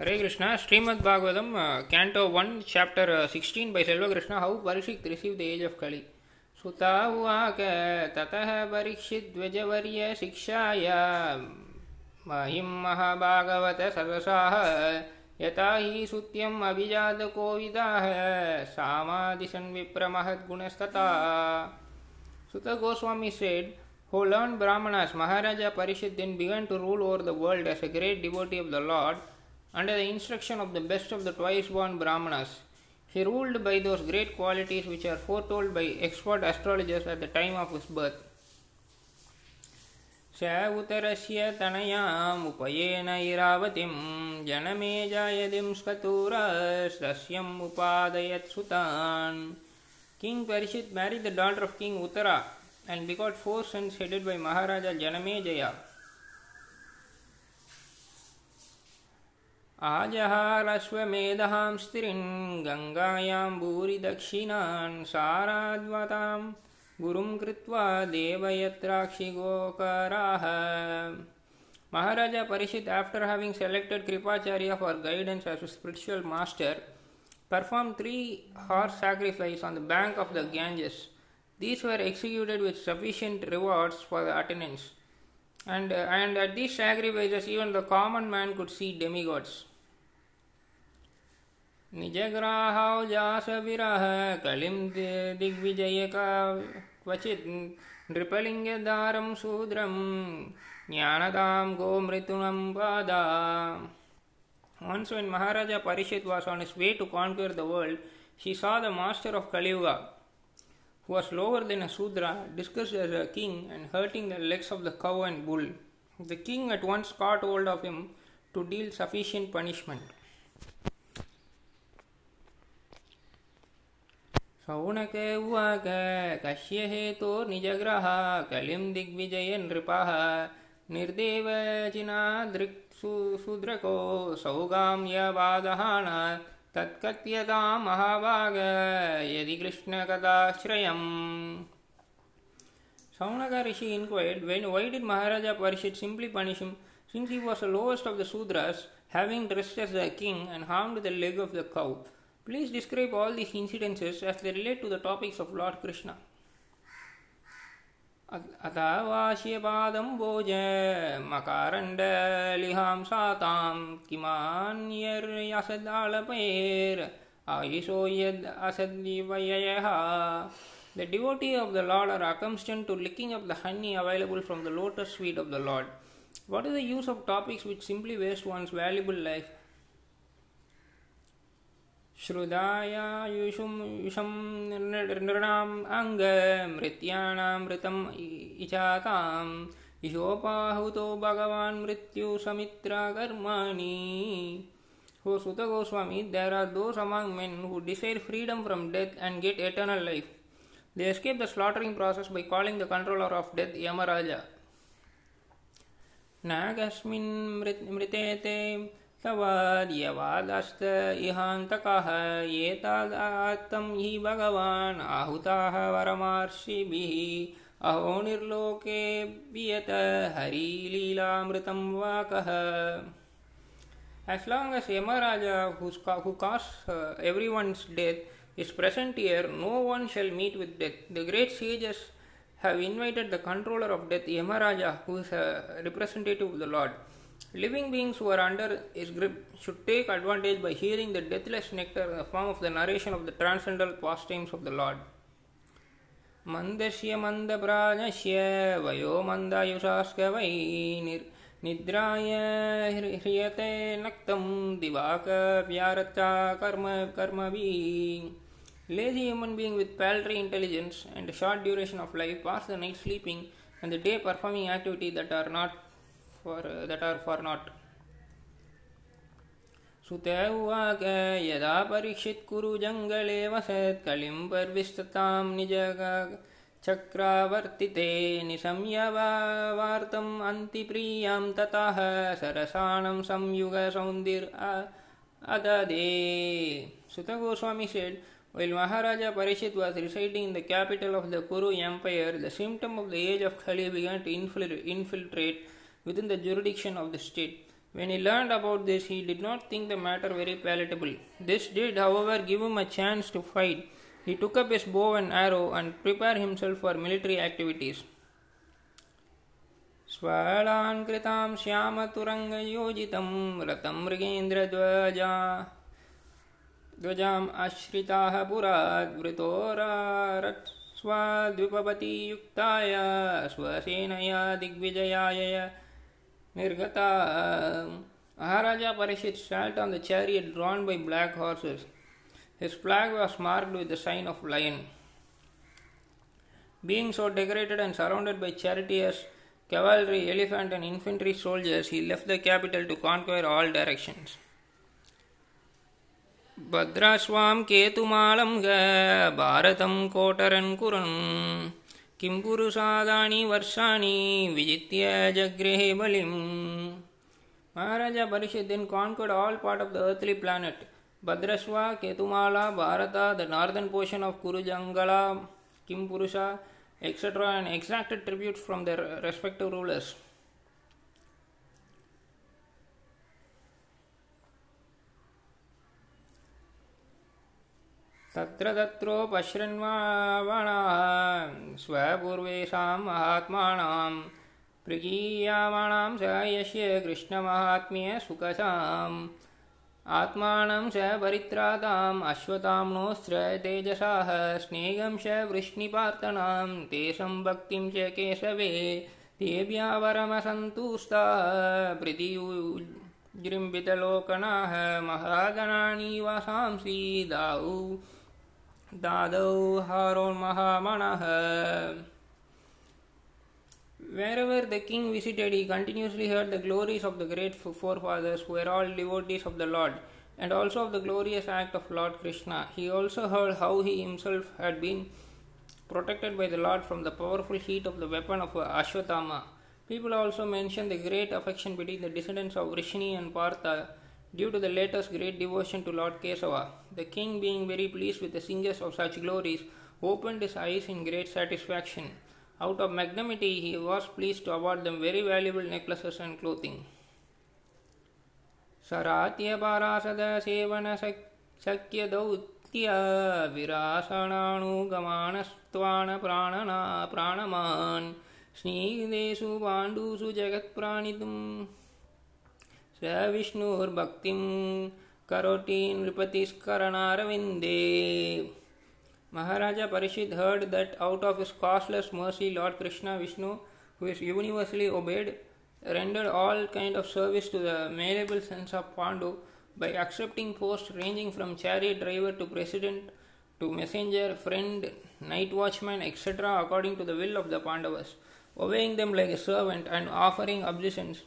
Hare Krishna Srimad Bhagavatam canto one chapter sixteen by सेलवकृष्ण how Parikshit receive the age of Kali सुता हुआ ततः परीक्षित द्वजवर्य शिक्षाया, महिम महाभागवत सरसा, यता ही सुत्यम अभिजात कोविदा, सामादिशन विप्र महद सुत Goswami said O learned brahmanas Maharaja Parikshit then began to rule over the world as a great devotee of the Lord under the instruction of the best of the twice born Brahmanas. He ruled by those great qualities which are foretold by expert astrologers at the time of his birth. स उतरस्य तनयामुपयेन इरावतिं जनमे जायदिं स्कतूरस्तस्यम् उपादयत् सुतान् King Parishit married the daughter of King Uttara and begot four sons headed by Maharaja Janamejaya. आजहारश्वमेधां स्त्रीन् गङ्गायां भूरिदक्षिणान् शारद्वतां गुरु कृत्वा देवयत्राक्षिगोकराः। Maharaja Parikshit after having selected Kripacharya for guidance as spiritual master perform three horse sacrifice on the bank of the Ganges these were executed with sufficient rewards for the attendance and and at these sacrifice even the common man could see demigods निजग्राहौ जासविरः कलिं दिग्विजयका क्वचित् नृपलिङ्गदारं शूद्रं ज्ञानदां गोमृतुनं पादा Once when Maharaja Parishit was on his way to conquer the world, she saw the master of Kali Yuga, who was lower than a Sudra, disguised as a king and hurting the legs of the cow and bull. The king at once caught hold of him to deal sufficient punishment. Shaunaka उवाच कस्य हेतो निजग्रह कलिं दिग्विजय नृपः निर्देवचिनादृक् शूद्रको सौगाम्यवादहान तत्कथ्यतां महाभाग यदि Krishna कृष्णकदाश्रयम् Saunaka Rishi inquired, when, why did Maharaja Parishit simply punish him since he was the lowest of the Sudras, having dressed as a king and harmed the leg of the cow? Please describe all these incidences as they relate to the topics of Lord Krishna. अथवाश्यपादं भोज मकारण्डलिहां सातां किमान्यर्यसदालपैर् आयुषो यद् असद्विवयः The devotee of the Lord are accustomed to licking up the honey available from the lotus sweet of the Lord. What is the use of topics which simply waste one's valuable life? श्रुदायायुषुं युषं नृणाम् अङ्गमृत्याणामृतम् इचाताम्। इषोपाहुतो भगवान् मृत्युसमित्रा कर्माणि। हो सुत Goswami there are those among men who desire freedom from death and get eternal life they escape the slaughtering process by calling the controller of death Yamaraja नागस्मिन् मृत मृतेते तवाद्यवादस्त इहान्तकः एतादात्तं हि भगवान् आहुताः वरमार्षिभिः अहो निर्लोके वियत हरिलीलामृतं वाकः As long as Yamaraja, who caused uh, everyone's death, is present here, no one shall meet with death. The great sages have invited the controller of death, Yamaraja, who is a representative of the Lord. Living beings who are under his grip should take advantage by hearing the deathless nectar in the form of the narration of the transcendental pastimes of the Lord. मन्दस्य मन्दप्राजस्य वयो मन्दायुषास्क वै निर् निद्राय ह्रियते नक्तं दिवाक व्यारता कर्म कर्मभिः Lazy human being with paltry intelligence and a short duration of life pass the night sleeping and the day performing activity that are not for uh, that are for naught. सुत उवाच यदा परीक्षित् कुरु जङ्गले वसत् कलिं पर्विस्ततां निज चक्रावर्तिते निशम्य वार्तम् अन्तिप्रियाँ ततः सरसाणं संयुगसौन्दिर् अददे Sutta Goswami said, While Maharaja Parishit was residing in the capital of the Kuru Empire, the symptom of the age of Kali began to infiltrate within the jurisdiction of the state. When he learned about this, he did not think the matter very palatable. This did, however, give him a chance to fight. He took up his bow and arrow and prepared himself for military activities. स्वलाङ्कृतां श्यामतुरङ्गयोजितं रतं मृगेन्द्रध्वजा ध्वजाम् आश्रिताः पुराद्वृतोरारत् स्वद्विपपतियुक्ताय स्वसेनया दिग्विजयाय निर्गता Maharaja Parishit sat on the chariot drawn by black horses. His flag was marked with the sign of lion. Being so decorated and surrounded by charioteers, cavalry, elephant, and infantry soldiers, he left the capital to conquer all directions. भद्रास्वां केतुमालं ग भारतं कोटरन्कुरन् किं वर्षा वर्षाणि विजित्य जगृहे बलिम्। Parikshit in conquered all part of the earthly planet Bhadrashva, Ketumala, Bharata the northern portion of Kurujangala किं etcetera and exacted tribute from their respective rulers तत्र तत्रोपश्रन्वाणाः स्वपूर्वेषां महात्मानां प्रगीयामाणां स यस्य कृष्णमाहात्म्य सुखसाम् आत्मानं च परित्राताम् अश्वताम्नोऽस्त्र तेजसाः स्नेहं च वृष्णिपार्तनां तेषं भक्तिं च केशवे तेभ्यावरमसन्तुष्टाः प्रीतिजृम्बितलोकनाः महागणानि वासांसि दाऊ Dadau Harun Mahamanah. Wherever the king visited, he continuously heard the glories of the great forefathers who were all devotees of the Lord, and also of the glorious act of Lord Krishna. He also heard how he himself had been protected by the Lord from the powerful heat of the weapon of Ashwatthama. People also mentioned the great affection between the descendants of Vrishni and Partha due to the latter's great devotion to Lord Kesava. The king, being very pleased with the singers of such glories, opened his eyes in great satisfaction. Out of magnanimity, he was pleased to award them very valuable necklaces and clothing. सरात्यपारासदसेवनशक्यदौत्य विरासणानुगमानस्त्वान् प्राणना प्राणमान् स्निग्धेषु पाण्डुषु जगत्प्राणितुं स विष्णुर्भक्तिं करोति नृपतिस्करणारविन्दे Maharaja Parishit heard that out of his causeless mercy, Lord Krishna Vishnu, who is universally obeyed, rendered all kind of service to the malleable sons of Pandu by accepting posts ranging from chariot driver to president to messenger, friend, night watchman, etc., according to the will of the Pandavas, obeying them like a servant and offering obeisance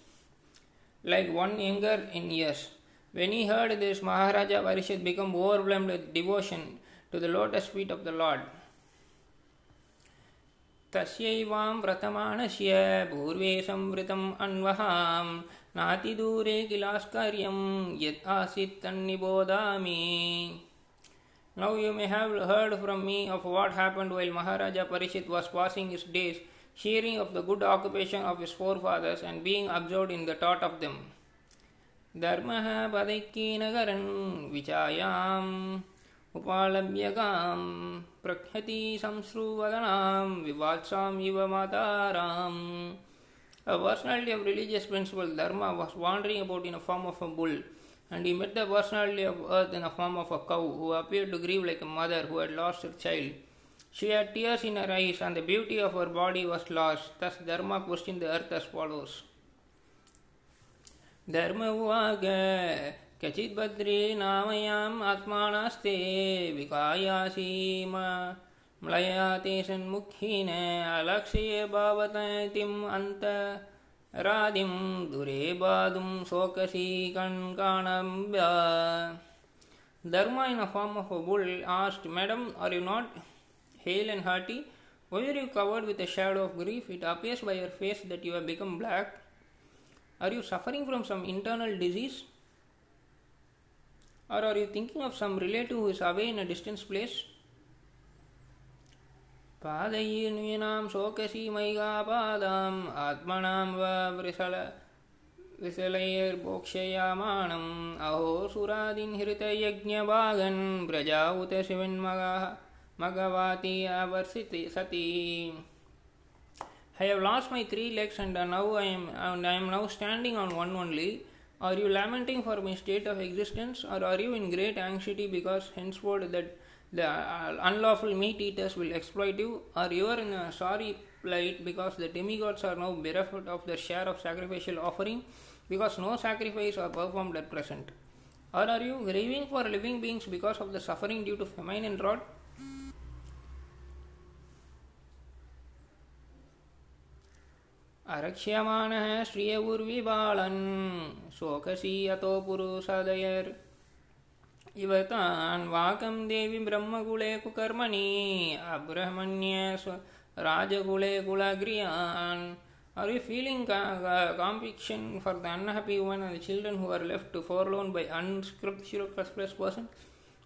like one younger in years. When he heard this, Maharaja Parishit became overwhelmed with devotion to the lotus feet of the Lord. तस्यैवां व्रतमाणस्य पूर्वे संवृतम् अन्वहां नातिदूरे किलास्कार्यं यत् आसीत् तन्निबोधामि Now you may have heard from me of what happened while Maharaja Parishit was passing his days hearing of the good occupation of his forefathers and being absorbed in the thought of them. धर्मः पदैक्यनगरन् विचायाम् उपालभ्यगां प्रख्यति संश्रुवदनां विवात्सां इव माताराम् A personality of religious principle, Dharma, was wandering about in the form of a bull, and he met the personality of earth in the form of a cow, who appeared to grieve like a mother who had lost her child. She had tears in her eyes, and the beauty of her body was lost. Thus, Dharma questioned the earth as follows. Dharma uvaga क्वचित् भद्रे नामयाम् आत्मानास्ते विकायासीम म्लया ते सन्मुखीन अलक्ष्ये भावततिम् अन्तरादिं दुरे बाधुं शोकसी कण्काणम्ब्या Dharma in a form of a bull asked, Madam, are you not hale and hearty? Why are you covered with a shadow of grief? It appears by your face that you have become black. Are you suffering from some internal disease? Or are you thinking of some relative who is away in a distant place? पादैर्नूनां शोकसीमैगापादाम् आत्मनां वा वृषल विसलैर्भोक्षयामाणम् अहो सुरादिन्हृतयज्ञभागन् प्रजा उत शिवन्मगः I have lost my three legs and now I am now standing on one only. Are you lamenting for my state of existence, or are you in great anxiety because henceforth that the uh, unlawful meat eaters will exploit you, or you are in a sorry plight because the demigods are now bereft of their share of sacrificial offering, because no sacrifice are performed at present? Or are you grieving for living beings because of the suffering due to famine and drought? अरक्ष्यमाणः श्रियउर्विबालन् शोकसी अतो पुरुषदयर् इव तान् वाकं देवि ब्रह्मकुले कुकर्मणि अब्रह्मण्य स्व राजकुले कुलग्रियान् Are you feeling compassion for the unhappy woman and the children who are left to forlorn by unscriptural person?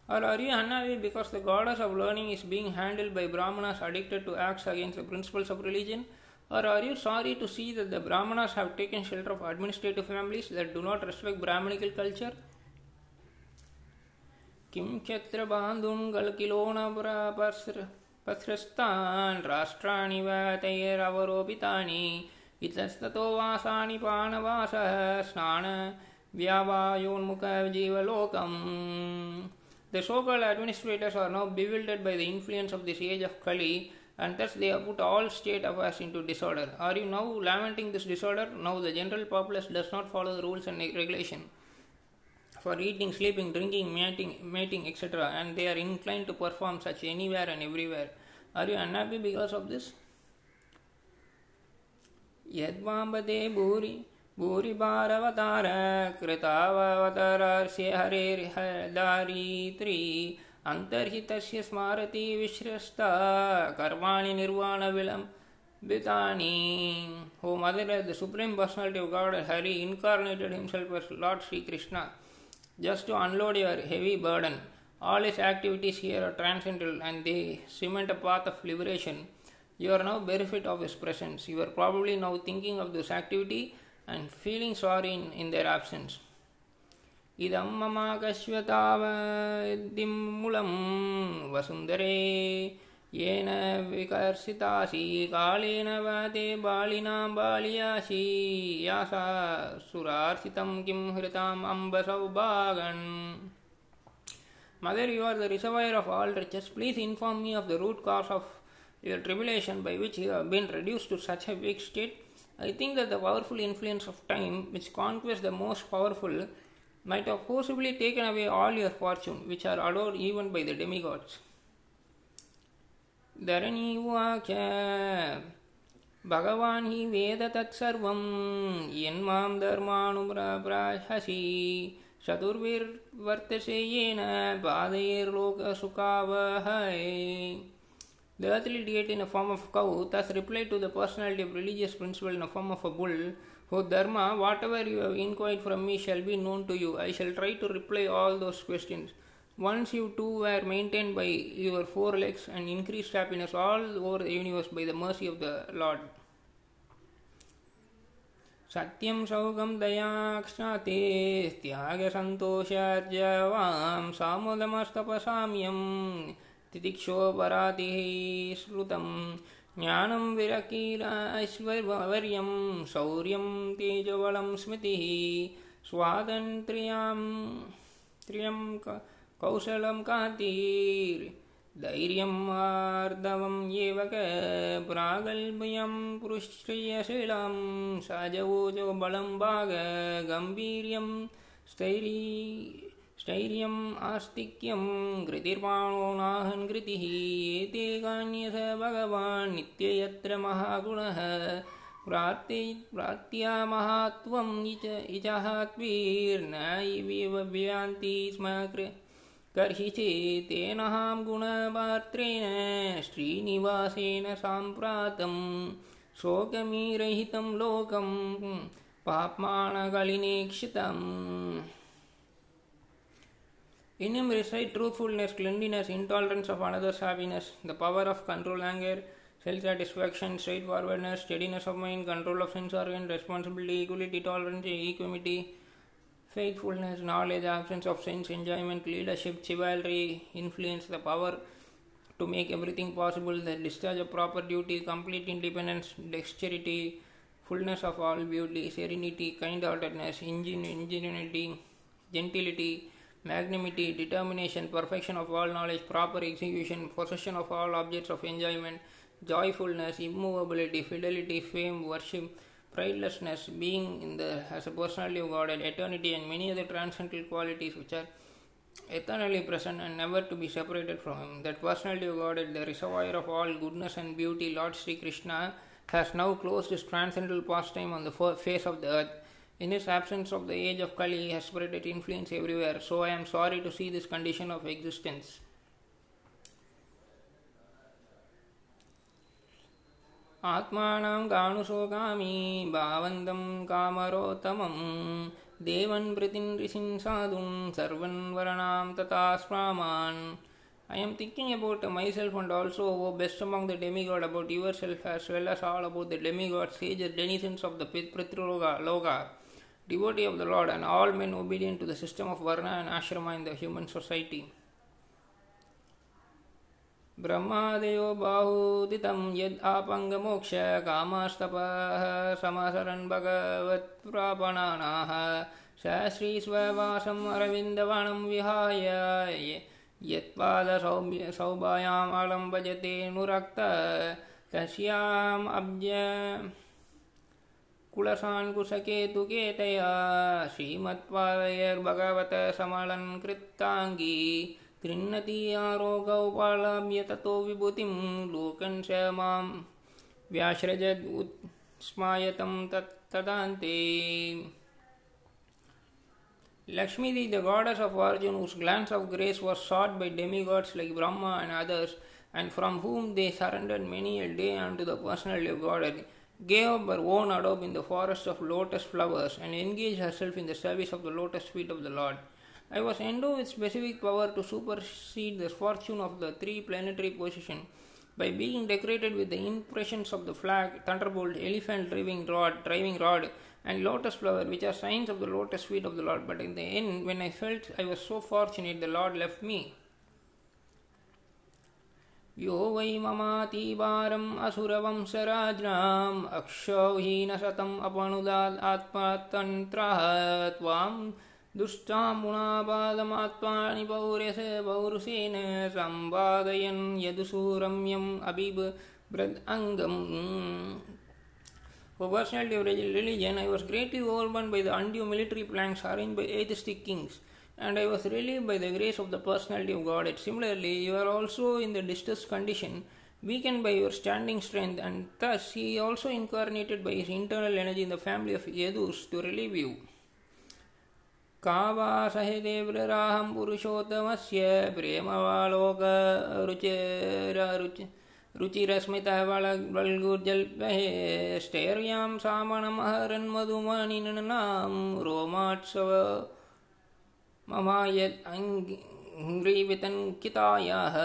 Or are you unhappy because the goddess of learning is being handled by Brahmanas addicted to acts against the principles of religion? Or are you sorry to see that the Brahmanas have taken shelter of administrative families that do not respect Brahmanical culture? किं क्षत्र बान्धुङ्गलकिलोणपस्रस्तान् राष्ट्राणि वा तैरवरोपितानि इतस्ततो वासानि पाणवासः स्नान व्यावायोन्मुखजीवलोकम् The so-called administrators are now bewildered by the influence of this age of Kali and thus they have put all state affairs into disorder. Are you now lamenting this disorder? Now the general populace does not follow the rules and regulation for eating, sleeping, drinking, mating, mating, etc., and they are inclined to perform such anywhere and everywhere. Are you unhappy because of this? यद्वाम्बते भूरि भूरिभारवतार कृतावतरस्य हरेर्हदारीत्री अन्तर्हितस्य स्मारति विश्रस्ता कर्माणि निर्वाणविलम्बितानि O Mother, the Supreme Personality of God, Hari, incarnated himself as Lord Sri Krishna just to unload your heavy burden. All his activities here are transcendental and they cement a path of liberation. You are now benefit of his presence. You are probably now thinking of this activity and feeling sorry in, in their absence. इदं ममाकश्वतावदिं मूलं वसुन्धरे येन विकर्षितासि कालेन वते बालिनां बालियासि यासा सुरार्चितं किं हृताम् अम्बसौभागन् Mother, you are the reservoir of all riches. Please inform me of the root cause of your tribulation by which you have been reduced to such a weak state. I think that the powerful influence of time, which conquers the most powerful, might have possibly taken away all your fortune, which are adored even by the demigods. धरणी उवाच भगवान् हि वेद तत्सर्वं यन्मां धर्मानुप्राह्यसि चतुर्विर्वर्तसे येन पादैर्लोकसुखावहै The earthly deity in the form of a cow thus replied to the personality of religious principle in the form of a bull, O Dharma, whatever you have inquired from me shall be known to you. I shall try to reply all those questions. Once you two were maintained by your four legs and increased happiness all over the universe by the mercy of the Lord. सत्यं सौगं दयाक्षाते त्यागसन्तोषार्जवां सामुदमस्तपसाम्यं तितिक्षोपराधिः श्रुतं ज्ञानं विरकीराश्वर्यं शौर्यं तेजवलं स्मृतिः। स्वातन्त्र्यां, त्र्यं कौशलं कातिर्धैर्यं आर्दवं एव प्रागल्भ्यं पुरुश्रियशीलं सजवोजो बलं भागगम्भीर्यं स्थैर्य चैर्यम् आस्तिक्यं कृतिर्माणो नाहङ्कृतिः एते कान्यस भगवान्नित्ययत्र महागुणः। प्रार्थ प्रात्या महात्वम् इचहात्वर्नैव व्यान्ति स्म कृ कर्हि चेतेनहां गुणपात्रेण श्रीनिवासेन साम्प्रातं शोकमीरहितं लोकं पाप्मानकलिनीक्षितम् In him reside truthfulness, cleanliness, intolerance of another's happiness, the power of control anger, self satisfaction, straightforwardness, steadiness of mind, control of sense organ, responsibility, equality, tolerance, equanimity, faithfulness, knowledge, absence of sense enjoyment, leadership, chivalry, influence, the power to make everything possible, the discharge of proper duty, complete independence, dexterity, fullness of all beauty, serenity, kind heartedness, ingenuity, gentility, magnanimity, determination, perfection of all knowledge, proper execution, possession of all objects of enjoyment, joyfulness, immovability, fidelity, fame, worship, pridelessness, being in the as a personality of God, eternity, and many other transcendental qualities which are eternally present and never to be separated from Him. That personality of God, the reservoir of all goodness and beauty, Lord Sri Krishna, has now closed his transcendental pastime on the face of the earth. In his absence of the age of Kali, he has spread its influence everywhere. So I am sorry to see this condition of existence. आत्मानं गाणुशोकामी भावन्तं कामरोत्तमं देवन् प्रतिन् ऋषिन् साधुं servant वर्णां तथा स्प्रामान् I am thinking about myself and also oh, best among the demigod about yourself as well as all about the demigod sages, denizens of the Pritruloka, Loka, devotee of the Lord, and all men obedient to the system of Varna and Ashrama in the human society. ब्रह्मादयो बाहुदितं यद् आपङ्गमोक्ष कामास्तपः समसरन् भगवत्प्रापणानाः स श्रीस्ववासम् अरविन्दवनं विहाय यत्पादसौम्य सौभायाम् अलम्बजते नुरक्त तस्याम् अब्ज कुलसान्कुशकेतुकेतया श्रीमत्पादयर्भगवत समलङ्कृताङ्गी गृह्णति आरोगौपालाम्य ततो विभूतिं लोकन् स माँ व्याश्रजद् उत्स्मायतं तत् तदान्ते Lakshmi, the goddess of origin, whose glance of grace was sought by demigods like Brahma and others, and from whom they surrendered many a day unto the personality of God, gave up her own adobe in the forest of lotus flowers and engaged herself in the service of the lotus feet of the Lord. I was endowed with specific power to supersede the fortune of the three planetary positions by being decorated with the impressions of the flag, thunderbolt, elephant driving rod, driving rod, and lotus flower, which are signs of the lotus feet of the Lord. But in the end, when I felt I was so fortunate, the Lord left me. यो वै ममातीवारम् असुरवंशराज्ञाम् अक्षौहीनशतम् अपणुदात् आत्मतन्त्रः त्वां दुष्टां गुणापादमात्मानि पौर्यस पौरुषेण सम्पादयन् यदुसूरम्यम् अबिब्रद् अङ्गम् For personality of religion, I was greatly overwhelmed by the undue military plans arranged by atheistic kings, and I was relieved by the grace of the personality of God. Similarly, you are also in the distressed condition, weakened by your standing strength, and thus He also incarnated by His internal energy in the family of Yadus to relieve you. कावासहिदेव्रराहं पुरुषोत्तमस्य प्रेमवालोक रुचिररुचि रुचिरस्मितः वल्गुर्जल्पहे स्टेर्यां सामणमहरन्मधुमनिनां रोमाट्सव Mama, yet मम यत् अङ्घ्रीवितङ्कितायाः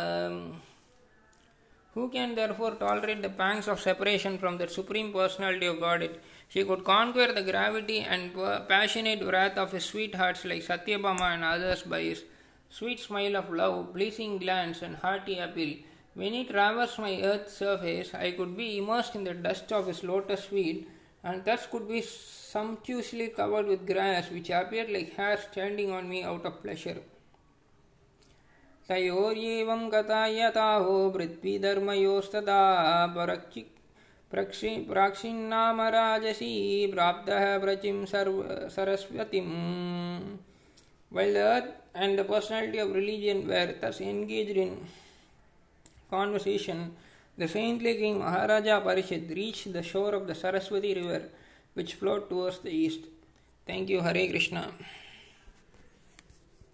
Who can therefore tolerate the pangs of separation from the Supreme Personality of God? She could conquer the gravity and passionate wrath of his sweethearts like Satyabhama and others by his sweet smile of love, pleasing glance, and hearty appeal. When he traversed my earth surface, I could be immersed in the dust of his lotus feet and thus could be sumptuously covered with grass, which appeared like hair standing on me out of pleasure. तयोर्येवं कथा यथाहो पृथ्वीधर्मयोस्तदा परक्षि प्रक्षि प्राक्षिन्नाम राजसी प्राप्तः प्रचिं सर्व सरस्वतीम् While the earth and the personality of religion were thus engaged in conversation, the saintly king Maharaja Parishit reached the shore of the Saraswati river, which flowed towards the east. Thank you, Hare Krishna.